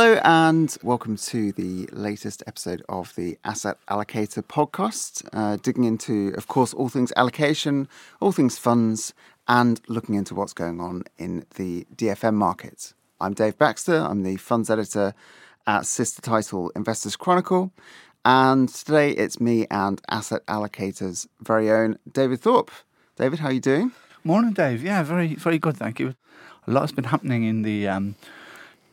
Hello, and welcome to the latest episode of the Asset Allocator podcast, uh, digging into, of course, all things allocation, all things funds, and looking into what's going on in the DFM market. I'm Dave Baxter, I'm the funds editor at sister title Investors Chronicle, and today it's me and Asset Allocator's very own David Thorpe. David, how are you doing? Morning, Dave. Yeah, very, very good, thank you. A lot has been happening in the um,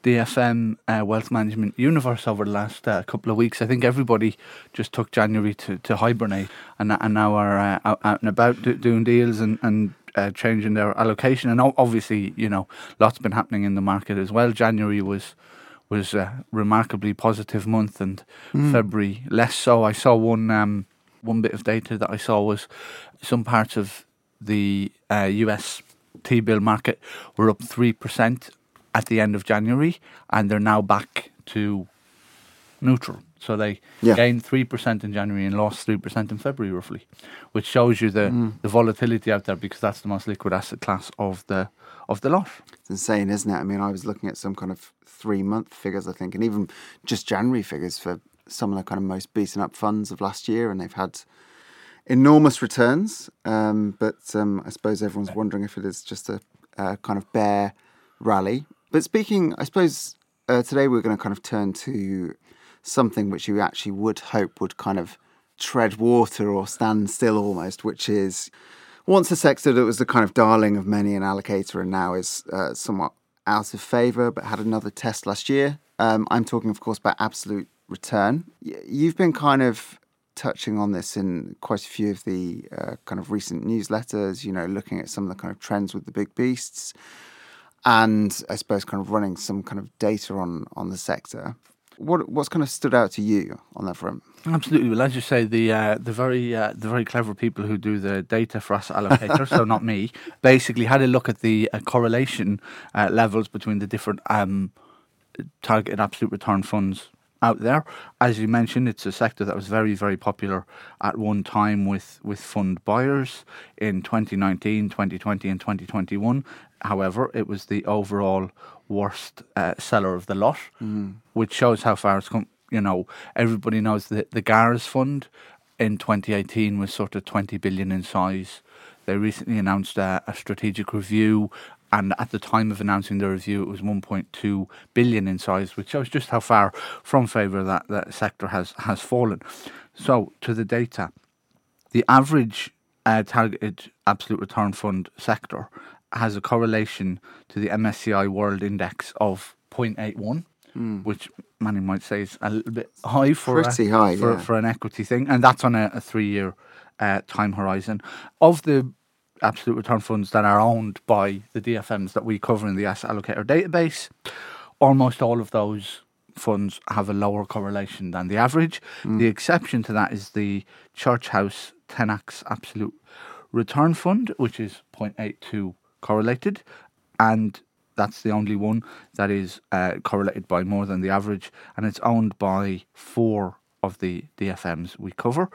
DFM uh, wealth management universe over the last uh, couple of weeks. I think everybody just took January to, to hibernate and, and now are uh, out, out, and about do, doing deals and, and uh, changing their allocation. And obviously, you know, lots been happening in the market as well. January was was a remarkably positive month, and mm. February less so. I saw one um, one bit of data that I saw was some parts of the US uh, T bill market were up three percent at the end of January, and they're now back to neutral. So they yeah. gained three percent in January and lost three percent in February, roughly, which shows you the mm. the volatility out there because that's the most liquid asset class of the of the lot. It's insane, isn't it? I mean, I was looking at some kind of three month figures, I think, and even just January figures for some of the kind of most beaten up funds of last year, and they've had enormous returns. Um, but um, I suppose everyone's wondering if it is just a, a kind of bear rally. But speaking, I suppose uh, today we're going to kind of turn to something which you actually would hope would kind of tread water or stand still almost, which is once a sector that was the kind of darling of many an allocator and now is uh, somewhat out of favour, but had another test last year. Um, I'm talking, of course, about absolute return. You've been kind of touching on this in quite a few of the uh, kind of recent newsletters, you know, looking at some of the kind of trends with the big beasts and I suppose kind of running some kind of data on on the sector. What what's kind of stood out to you on that front? Absolutely. Well, as you say, the uh, the very uh, the very clever people who do the data for us allocators, so not me, basically had a look at the uh, correlation uh, levels between the different um, targeted absolute return funds out there. As you mentioned, it's a sector that was very, very popular at one time with, with fund buyers in 2019, 2020, and 2021. However, it was the overall worst uh, seller of the lot, mm. which shows how far it's come. You know, everybody knows that the GARS fund in 2018 was sort of 20 billion in size. They recently announced a, a strategic review and at the time of announcing the review, it was 1.2 billion in size, which shows just how far from favour that, that sector has, has fallen. So, to the data, the average uh, targeted absolute return fund sector has a correlation to the MSCI World Index of 0.81. Mm. Which many might say is a little bit high for Pretty a, high, for, yeah. for an equity thing, and that's on a, a three-year uh, time horizon. Of the absolute return funds that are owned by the DFMs that we cover in the asset allocator database. Almost all of those funds have a lower correlation than the average. Mm. The exception to that is the Church House Tenax absolute return fund, which is 0.82 correlated, and that's the only one that is uh, correlated by more than the average, and it's owned by four of the DFMs we cover.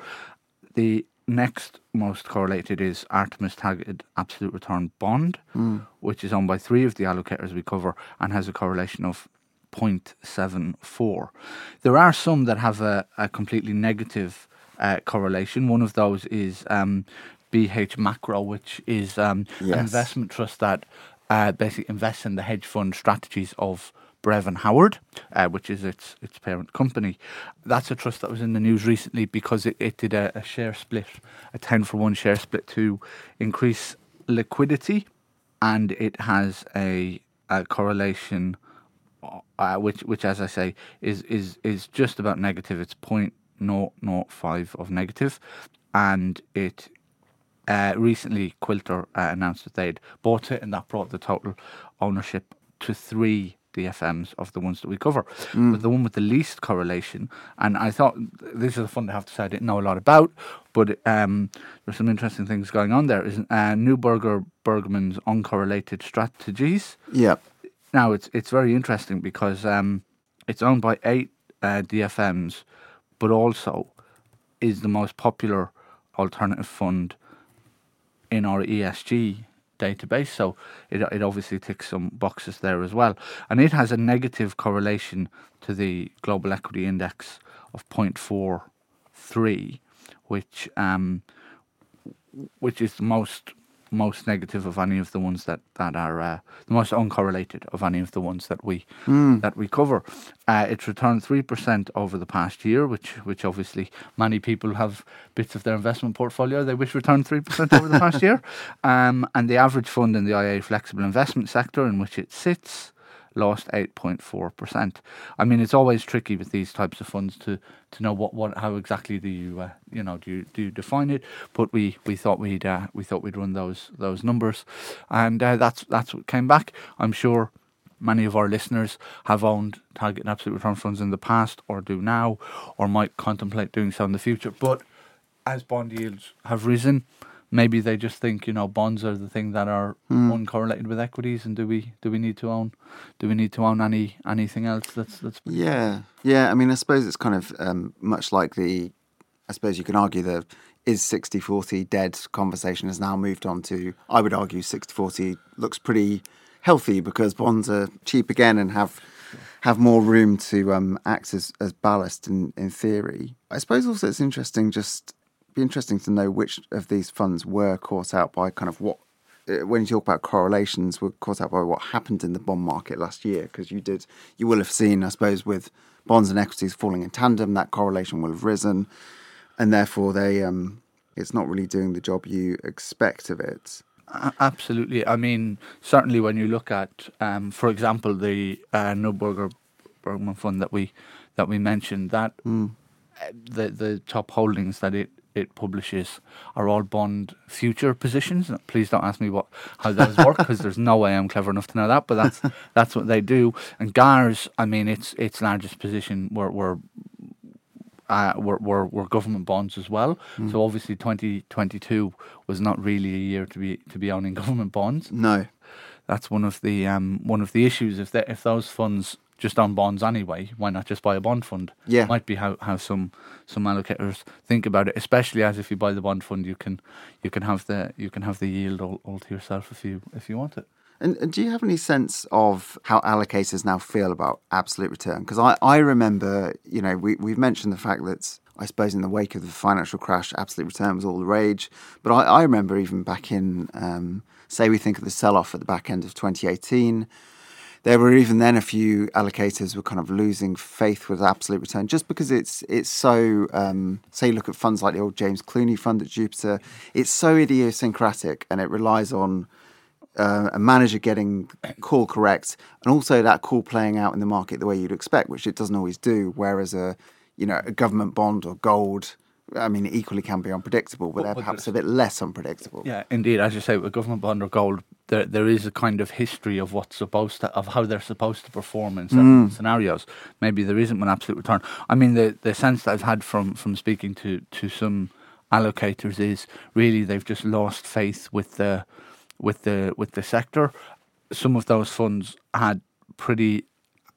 The next most correlated is Artemis Targeted Absolute Return Bond, mm. which is owned by three of the allocators we cover and has a correlation of 0.74. There are some that have a, a completely negative uh, correlation. One of those is um, BH Macro, which is um, yes. an investment trust that uh, basically invests in the hedge fund strategies of Brevan Howard, uh, which is its its parent company. That's a trust that was in the news recently because it, it did a, a share split, a 10 for 1 share split to increase liquidity, and it has a, a correlation. Uh, which, which, as I say, is is is just about negative. It's point zero zero five of negative, and it uh, recently Quilter uh, announced that they'd bought it, and that brought the total ownership to three DFMs of the ones that we cover. Mm. But the one with the least correlation, and I thought this is a fund I have to say I didn't know a lot about, but um, there's some interesting things going on there. Is uh, Neuberger Berman's uncorrelated strategies. Yeah. Now it's it's very interesting because um, it's owned by eight uh, DFMs, but also is the most popular alternative fund in our ESG database, so it it obviously ticks some boxes there as well, and it has a negative correlation to the global equity index of 0.43, which um, which is the most most negative of any of the ones that that are uh, the most uncorrelated of any of the ones that we that we cover. Uh, it's returned three percent over the past year, which which obviously many people have bits of their investment portfolio they wish returned three percent over the past year. Um, and the average fund in the IA flexible investment sector in which it sits lost 8.4%. I mean, it's always tricky with these types of funds to, to know what, what how exactly do you uh, you know do you, do you define it? But we, we thought we'd uh, we thought we'd run those those numbers, and uh, that's that's what came back. I'm sure many of our listeners have owned target and absolute return funds in the past, or do now, or might contemplate doing so in the future. But as bond yields have risen, maybe they just think you know bonds are the thing that are uncorrelated with equities, and do we do we need to own do we need to own any anything else that's that's Yeah, yeah. I mean, I suppose it's kind of um, much like the. I suppose you can argue the is 60 40 dead conversation has now moved on to. I would argue 60 40 looks pretty healthy because bonds are cheap again and have have more room to um, act as, as ballast in, in theory. I suppose also it's interesting just be interesting to know which of these funds were caught out by kind of what uh, when you talk about correlations were caught out by what happened in the bond market last year because you did you will have seen I suppose with bonds and equities falling in tandem that correlation will have risen and therefore they um it's not really doing the job you expect of it Absolutely. I mean, certainly when you look at, um, for example, the uh, Neuberger Berman fund that we that we mentioned, that uh, the the top holdings that it it publishes are all bond future positions. Please don't ask me what how those work because there's no way I'm clever enough to know that. But that's that's what they do. And GARS, I mean, its its largest position were were uh, were, were were government bonds as well. So obviously, 2022 was not really a year to be to be owning government bonds. no That's one of the um, one of the issues. If they, if those funds just on bonds anyway, why not just buy a bond fund? Yeah. might be how, how some some allocators think about it. Especially as if you buy the bond fund, you can you can have the you can have the yield all, all to yourself if you if you want it. And, and do you have any sense of how allocators now feel about absolute return? Because I, I remember, you know, we, we've mentioned the fact that I suppose in the wake of the financial crash, absolute return was all the rage. But I, I remember even back in, um, say, we think of the sell off at the back end of 2018, there were even then a few allocators were kind of losing faith with absolute return just because it's it's so um, say you look at funds like the old James Clunie fund at Jupiter, it's so idiosyncratic and it relies on uh, a manager getting call correct, and also that call playing out in the market the way you'd expect, which it doesn't always do. Whereas a you know a government bond or gold, I mean, equally can be unpredictable, but But- they're perhaps a bit less unpredictable. Yeah, indeed. As you say, with government bond or gold, there there is a kind of history of what's supposed to of how they're supposed to perform in certain scenarios. Maybe there isn't one absolute return. I mean, the the sense that I've had from from speaking to to some allocators is really they've just lost faith with the with the with the sector. Some of those funds had pretty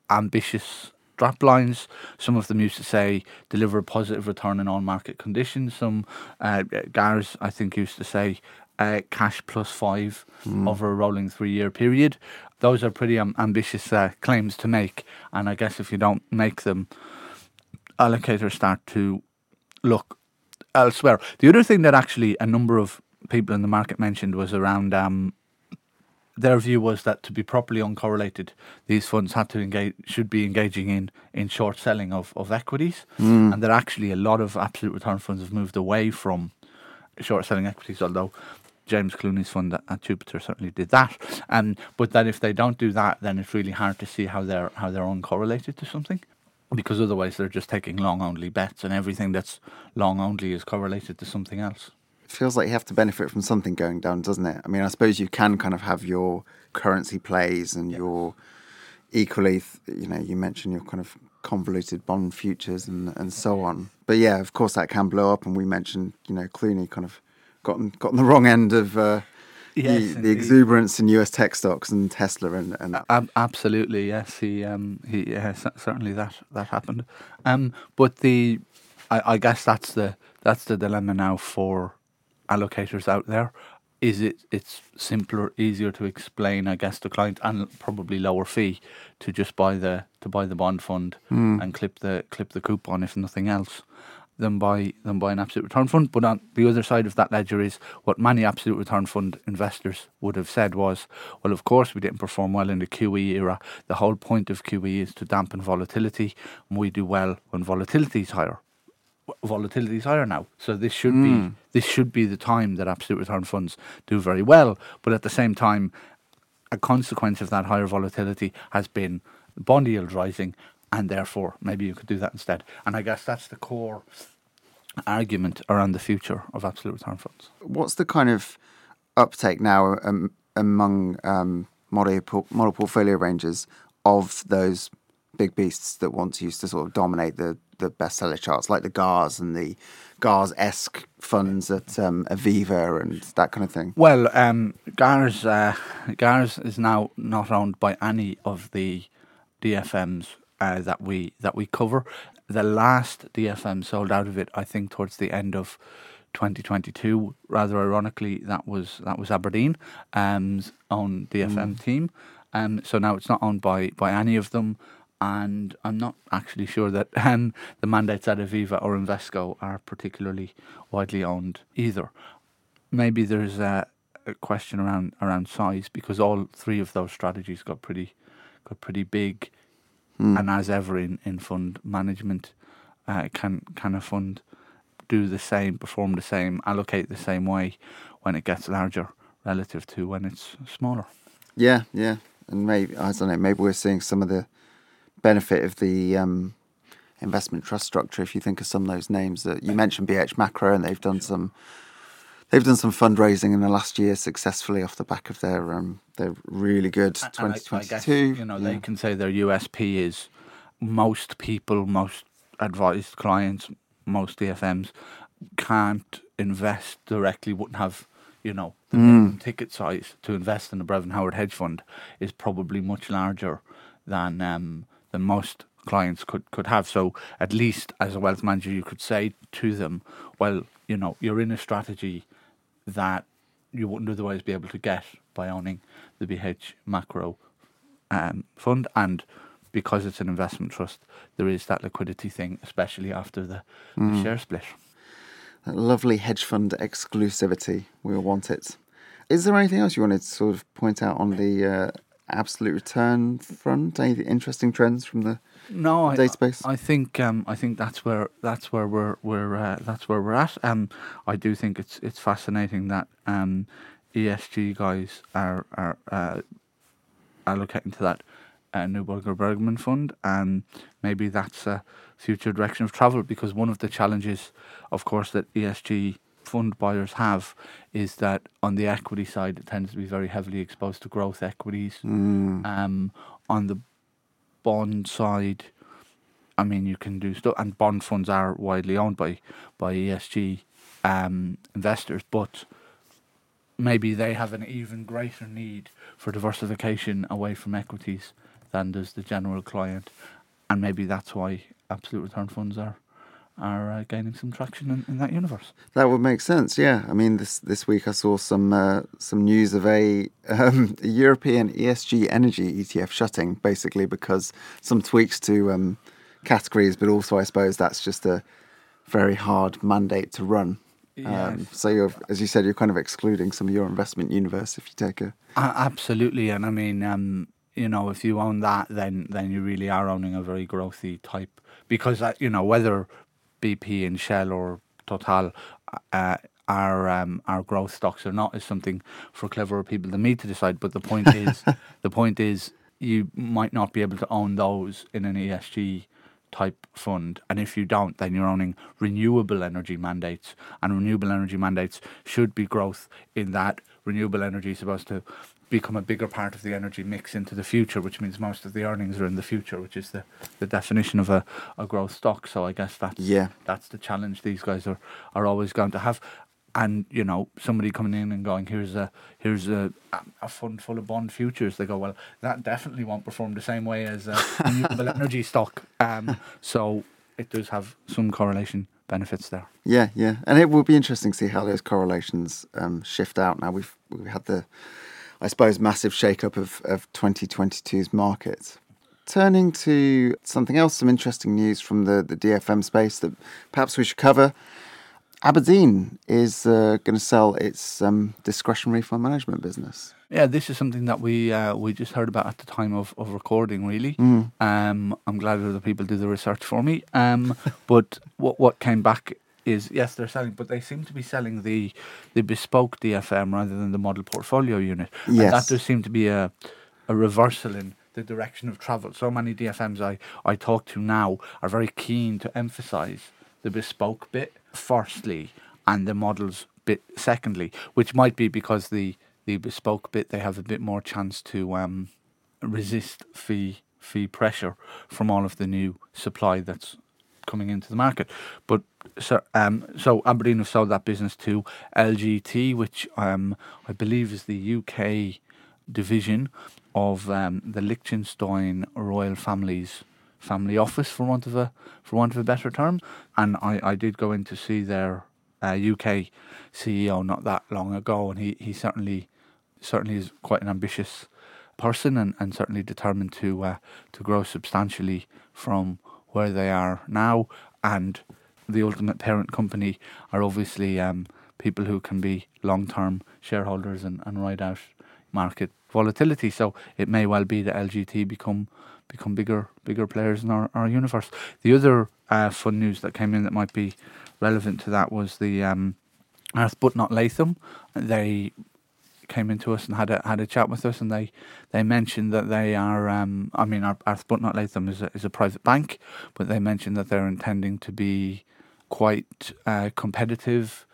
ambitious drop lines. Some of them used to say deliver a positive return in all market conditions. Some uh, GARS, I think, used to say uh, cash plus five over a rolling three year period. Those are pretty um, ambitious uh, claims to make. And I guess if you don't make them, allocators start to look elsewhere. The other thing that actually a number of people in the market mentioned was around um, their view was that to be properly uncorrelated, these funds had to engage should be engaging in in short selling of, of equities, and that actually a lot of absolute return funds have moved away from short selling equities. Although James Clunie's fund at, at Jupiter certainly did that, and but that if they don't do that, then it's really hard to see how they're how they're uncorrelated to something. Because otherwise, they're just taking long only bets, and everything that's long only is correlated to something else. It feels like you have to benefit from something going down, doesn't it? I mean, I suppose you can kind of have your currency plays and your equally, you know, you mentioned your kind of convoluted bond futures and, and so on. But yeah, of course, that can blow up. And we mentioned, you know, Clunie kind of gotten gotten the wrong end of uh, Yes, the, the exuberance in US tech stocks and Tesla and, and Ab- absolutely, yes. He, um, he, yeah, cer- certainly that that happened. Um, but the, I, I guess that's the that's the dilemma now for allocators out there. is it it's simpler, easier to explain, I guess, to client and probably lower fee to just buy the to buy the bond fund and clip the clip the coupon if nothing else than by than buy an absolute return fund. But on the other side of that ledger is what many absolute return fund investors would have said was, well, of course we didn't perform well in the QE era. The whole point of QE is to dampen volatility, and we do well when volatility is higher. Volatility is higher now, so this should be hmm. this should be the time that absolute return funds do very well. But at the same time, a consequence of that higher volatility has been bond yields rising, and therefore maybe you could do that instead. And I guess that's the core argument around the future of absolute return funds. What's the kind of uptake now um, among um, model, model portfolio ranges of those big beasts that once used to sort of dominate the, the bestseller charts, like the GARS and the GARS esque funds at um, Aviva and that kind of thing? Well, um, GARS, uh, GARS is now not owned by any of the DFMs uh, that we that we cover. The last DFM sold out of it, I think, towards the end of 2022. Rather ironically, that was that was Aberdeen, um's own DFM team. Um, so now it's not owned by by any of them, and I'm not actually sure that um, the mandates at Aviva or Invesco are particularly widely owned either maybe there's a, a question around around size because all three of those strategies got pretty got pretty big, and as ever in, in fund management, uh, can can a fund do the same, perform the same, allocate the same way when it gets larger relative to when it's smaller. Yeah, yeah. And maybe, I don't know, maybe we're seeing some of the benefit of the um, investment trust structure. If you think of some of those names that you mentioned, BH Macro, and they've done some. They've done some fundraising in the last year successfully off the back of their um, their really good And I- I guess, 2022. you know, yeah. they can say their USP is most people, most advised clients, most DFMs can't invest directly, wouldn't have, you know, the minimum ticket size to invest in a Brevan Howard hedge fund is probably much larger than um, than most clients could, could have. So at least as a wealth manager, you could say to them, well, you know, you're in a strategy that you wouldn't otherwise be able to get by owning the BH macro um, fund, and because it's an investment trust, there is that liquidity thing, especially after the, the share split. That lovely hedge fund exclusivity. We all want it. Is there anything else you wanted to sort of point out on the uh, absolute return front? Any interesting trends from the No, I, database? I think um, I think that's where that's where we're we're uh, that's where we're at. Um, I do think it's it's fascinating that um, ESG guys are are uh, allocating to that uh, Neuberger Berman fund, and maybe that's a future direction of travel. Because one of the challenges, of course, that ESG fund buyers have is that on the equity side, it tends to be very heavily exposed to growth equities. Um, on the bond side, I mean, you can do stuff, and bond funds are widely owned by by ESG um, investors, but maybe they have an even greater need for diversification away from equities than does the general client, and maybe that's why absolute return funds are are uh, gaining some traction in, in that universe. That would make sense. Yeah, I mean this this week I saw some uh, some news of a, um, a European ESG energy ETF shutting, basically because some tweaks to um, categories, but also I suppose that's just a very hard mandate to run. Um, so you're, as you said, you're kind of excluding some of your investment universe if you take a A- absolutely, and I mean, um, you know, if you own that, then then you really are owning a very growthy type because uh, you know whether BP and Shell or Total uh, are um, are growth stocks or not is something for cleverer people than me to decide. But the point is, the point is, you might not be able to own those in an ESG type fund. And if you don't, then you're owning renewable energy mandates. And renewable energy mandates should be growth in that renewable energy is supposed to become a bigger part of the energy mix into the future, which means most of the earnings are in the future, which is the, the definition of a, a growth stock. So I guess that's Yeah. that's the challenge these guys are, are always going to have. And you know, somebody coming in and going, "Here's a here's a, a fund full of bond futures." They go, "Well, that definitely won't perform the same way as a renewable energy stock." Um, so it does have some correlation benefits there. Yeah, yeah, and it will be interesting to see how those correlations um, shift out. Now we've we had the, I suppose, massive shake-up of of 2022's market. Turning to something else, some interesting news from the, the DFM space that perhaps we should cover. Aberdeen is uh, going to sell its um, discretionary fund management business. Yeah, this is something that we uh, we just heard about at the time of, of recording. Really, Mm. um, I'm glad other people do the research for me. Um, but what what came back is yes, they're selling, but they seem to be selling the the bespoke DFM rather than the model portfolio unit. And Yes. that does seem to be a a reversal in the direction of travel. So many DFMs I I talk to now are very keen to emphasise the bespoke bit firstly and the models bit secondly, which might be because the the bespoke bit they have a bit more chance to um, resist fee fee pressure from all of the new supply that's coming into the market. But so, um, so Aberdeen have sold that business to LGT, which um, I believe is the UK division of um, the Liechtenstein royal family's family office, for want of a for want of a better term. And I, I did go in to see their uh, UK CEO not that long ago, and he, he certainly certainly is quite an ambitious person and, and certainly determined to uh, to grow substantially from where they are now. And the ultimate parent company are obviously um, people who can be long term shareholders and, and ride out market volatility. So it may well be that LGT become become bigger bigger players in our, our universe. The other uh, fun news that came in that might be relevant to that was the um, Arbuthnot Latham. They came into us and had a had a chat with us, and they they mentioned that they are. Um, I mean, our, but not Latham is a, is a private bank, but they mentioned that they're intending to be quite uh, competitive.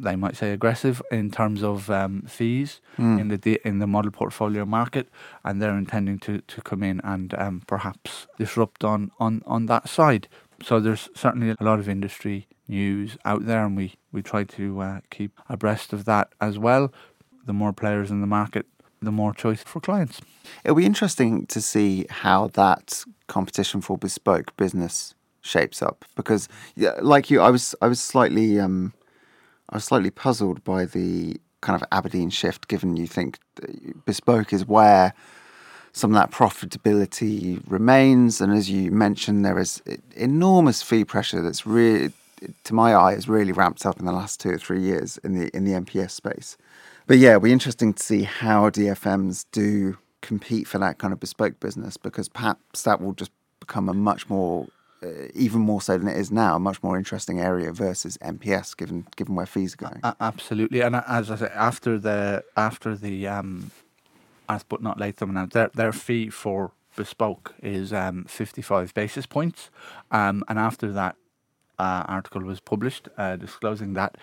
They might say aggressive in terms of um, fees Mm. in the in the model portfolio market, and they're intending to, to come in and um, perhaps disrupt on, on, on that side. So there's certainly a lot of industry news out there, and we, we try to uh, keep abreast of that as well. The more players in the market, the more choice for clients. It'll be interesting to see how that competition for bespoke business shapes up because, like you, I was I was slightly um, I was slightly puzzled by the kind of Aberdeen shift, given you think bespoke is where some of that profitability remains, and as you mentioned, there is enormous fee pressure that's really, to my eye, has really ramped up in the last two or three years in the in the MPS space. But yeah, it'll be interesting to see how DFMs do compete for that kind of bespoke business because perhaps that will just become a much more, uh, even more so than it is now, a much more interesting area versus MPS, given given where fees are going. A- absolutely, and as I say, after the after the um, Arbuthnot announced their their fee for bespoke is um, fifty five basis points, um, and after that uh, article was published uh, disclosing that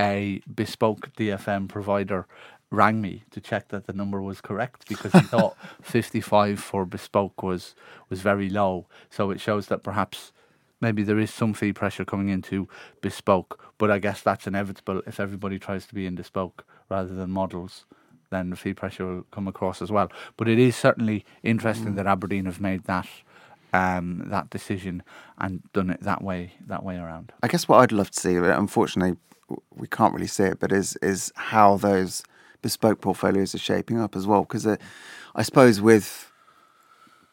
a bespoke DFM provider rang me to check that the number was correct because he thought 55 for bespoke was was very low. So it shows that perhaps maybe there is some fee pressure coming into bespoke but i guess that's inevitable. If everybody tries to be in bespoke rather than models then the fee pressure will come across as well. But it is certainly interesting that aberdeen have made that um, that decision and done it that way that way around. I guess what I'd love to see, unfortunately we can't really see it, but is is how those bespoke portfolios are shaping up as well. Because uh, I suppose with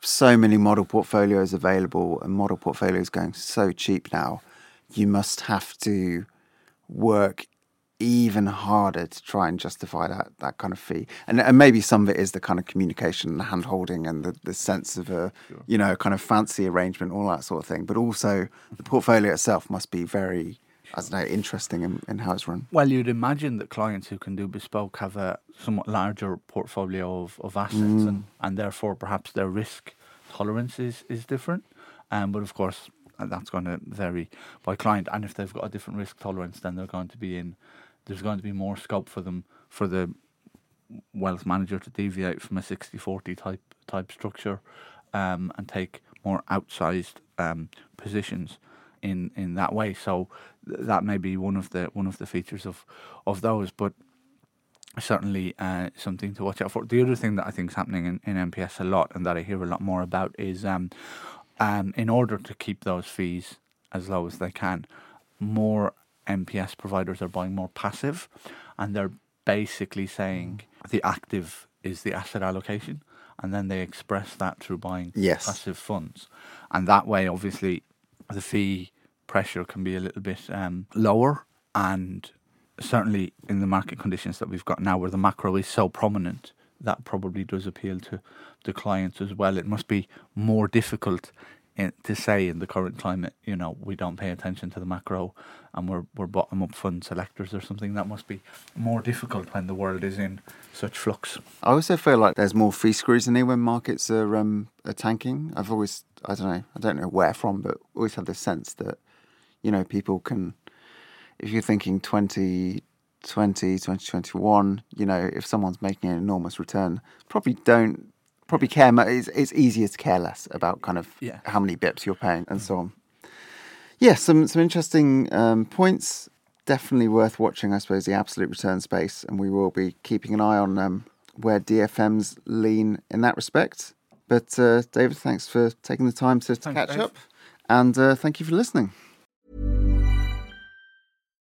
so many model portfolios available and model portfolios going so cheap now, you must have to work even harder to try and justify that that kind of fee. And and maybe some of it is the kind of communication, the hand holding and the, the sense of a you know, kind of fancy arrangement, all that sort of thing. But also the portfolio itself must be very I don't know, interesting in, in how it's run. Well, you'd imagine that clients who can do bespoke have a somewhat larger portfolio of, of assets and, and therefore perhaps their risk tolerance is, is different. Um, but of course, uh, that's going to vary by client. And if they've got a different risk tolerance, then they're going to be in, there's going to be more scope for them, for the wealth manager to deviate from a 60 40 type, type structure um, and take more outsized um, positions in in that way. So th- that may be one of the one of the features of of those, but certainly uh, something to watch out for. The other thing that I think is happening in, in MPS a lot and that I hear a lot more about is um, um, in order to keep those fees as low as they can, more MPS providers are buying more passive, and they're basically saying the active is the asset allocation, and then they express that through buying Yes. passive funds, and that way, obviously, the fee pressure can be a little bit um, lower, and certainly in the market conditions that we've got now, where the macro is so prominent, that probably does appeal to the clients as well. It must be more difficult to say in the current climate, you know, we don't pay attention to the macro and we're we're bottom up fund selectors or something. That must be more difficult when the world is in such flux. I also feel like there's more fee scrutiny when markets are um, are tanking. I've always, I don't know, I don't know where from, but always had this sense that, you know, people can, if you're thinking 2020, 2021, you know, if someone's making an enormous return, probably don't, probably care. It's, it's easier to care less about kind of Yeah. how many bips you're paying and so on. Yeah, some some interesting um, points. Definitely worth watching, I suppose, the absolute return space, and we will be keeping an eye on um, where DFMs lean in that respect. But uh, David, thanks for taking the time to, to Thanks, catch Dave. up, and uh, thank you for listening.